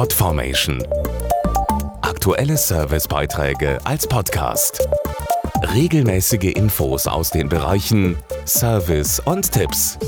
Podformation. Aktuelle Servicebeiträge als Podcast. Regelmäßige Infos aus den Bereichen Service und Tipps.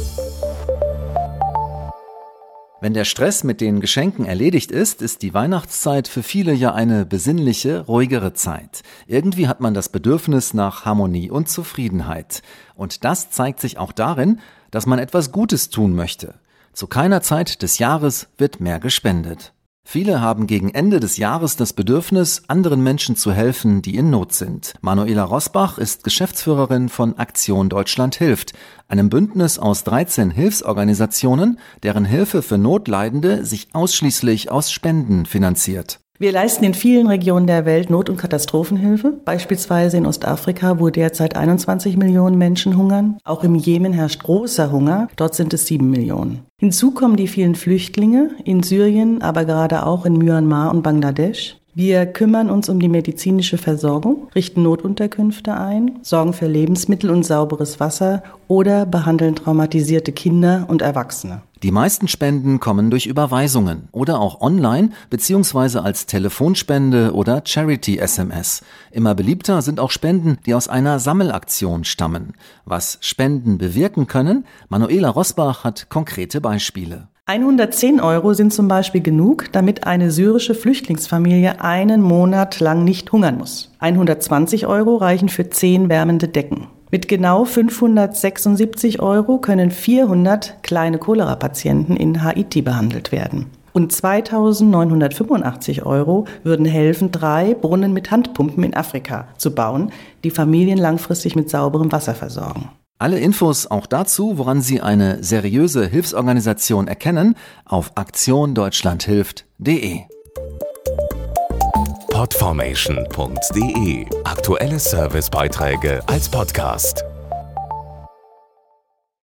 Wenn der Stress mit den Geschenken erledigt ist, ist die Weihnachtszeit für viele ja eine besinnliche, ruhigere Zeit. Irgendwie hat man das Bedürfnis nach Harmonie und Zufriedenheit. Und das zeigt sich auch darin, dass man etwas Gutes tun möchte. Zu keiner Zeit des Jahres wird mehr gespendet. Viele haben gegen Ende des Jahres das Bedürfnis, anderen Menschen zu helfen, die in Not sind. Manuela Rosbach ist Geschäftsführerin von Aktion Deutschland hilft, einem Bündnis aus 13 Hilfsorganisationen, deren Hilfe für Notleidende sich ausschließlich aus Spenden finanziert. Wir leisten in vielen Regionen der Welt Not- und Katastrophenhilfe, beispielsweise in Ostafrika, wo derzeit 21 Millionen Menschen hungern. Auch im Jemen herrscht großer Hunger, dort sind es 7 Millionen. Hinzu kommen die vielen Flüchtlinge in Syrien, aber gerade auch in Myanmar und Bangladesch. Wir kümmern uns um die medizinische Versorgung, richten Notunterkünfte ein, sorgen für Lebensmittel und sauberes Wasser oder behandeln traumatisierte Kinder und Erwachsene. Die meisten Spenden kommen durch Überweisungen oder auch online bzw. als Telefonspende oder Charity-SMS. Immer beliebter sind auch Spenden, die aus einer Sammelaktion stammen. Was Spenden bewirken können, Manuela Rosbach hat konkrete Beispiele. 110 Euro sind zum Beispiel genug, damit eine syrische Flüchtlingsfamilie einen Monat lang nicht hungern muss. 120 Euro reichen für 10 wärmende Decken. Mit genau 576 Euro können 400 kleine Cholera-Patienten in Haiti behandelt werden. Und 2985 Euro würden helfen, drei Brunnen mit Handpumpen in Afrika zu bauen, die Familien langfristig mit sauberem Wasser versorgen. Alle Infos auch dazu, woran Sie eine seriöse Hilfsorganisation erkennen, auf aktiondeutschlandhilft.de. Podformation.de Aktuelle Servicebeiträge als Podcast.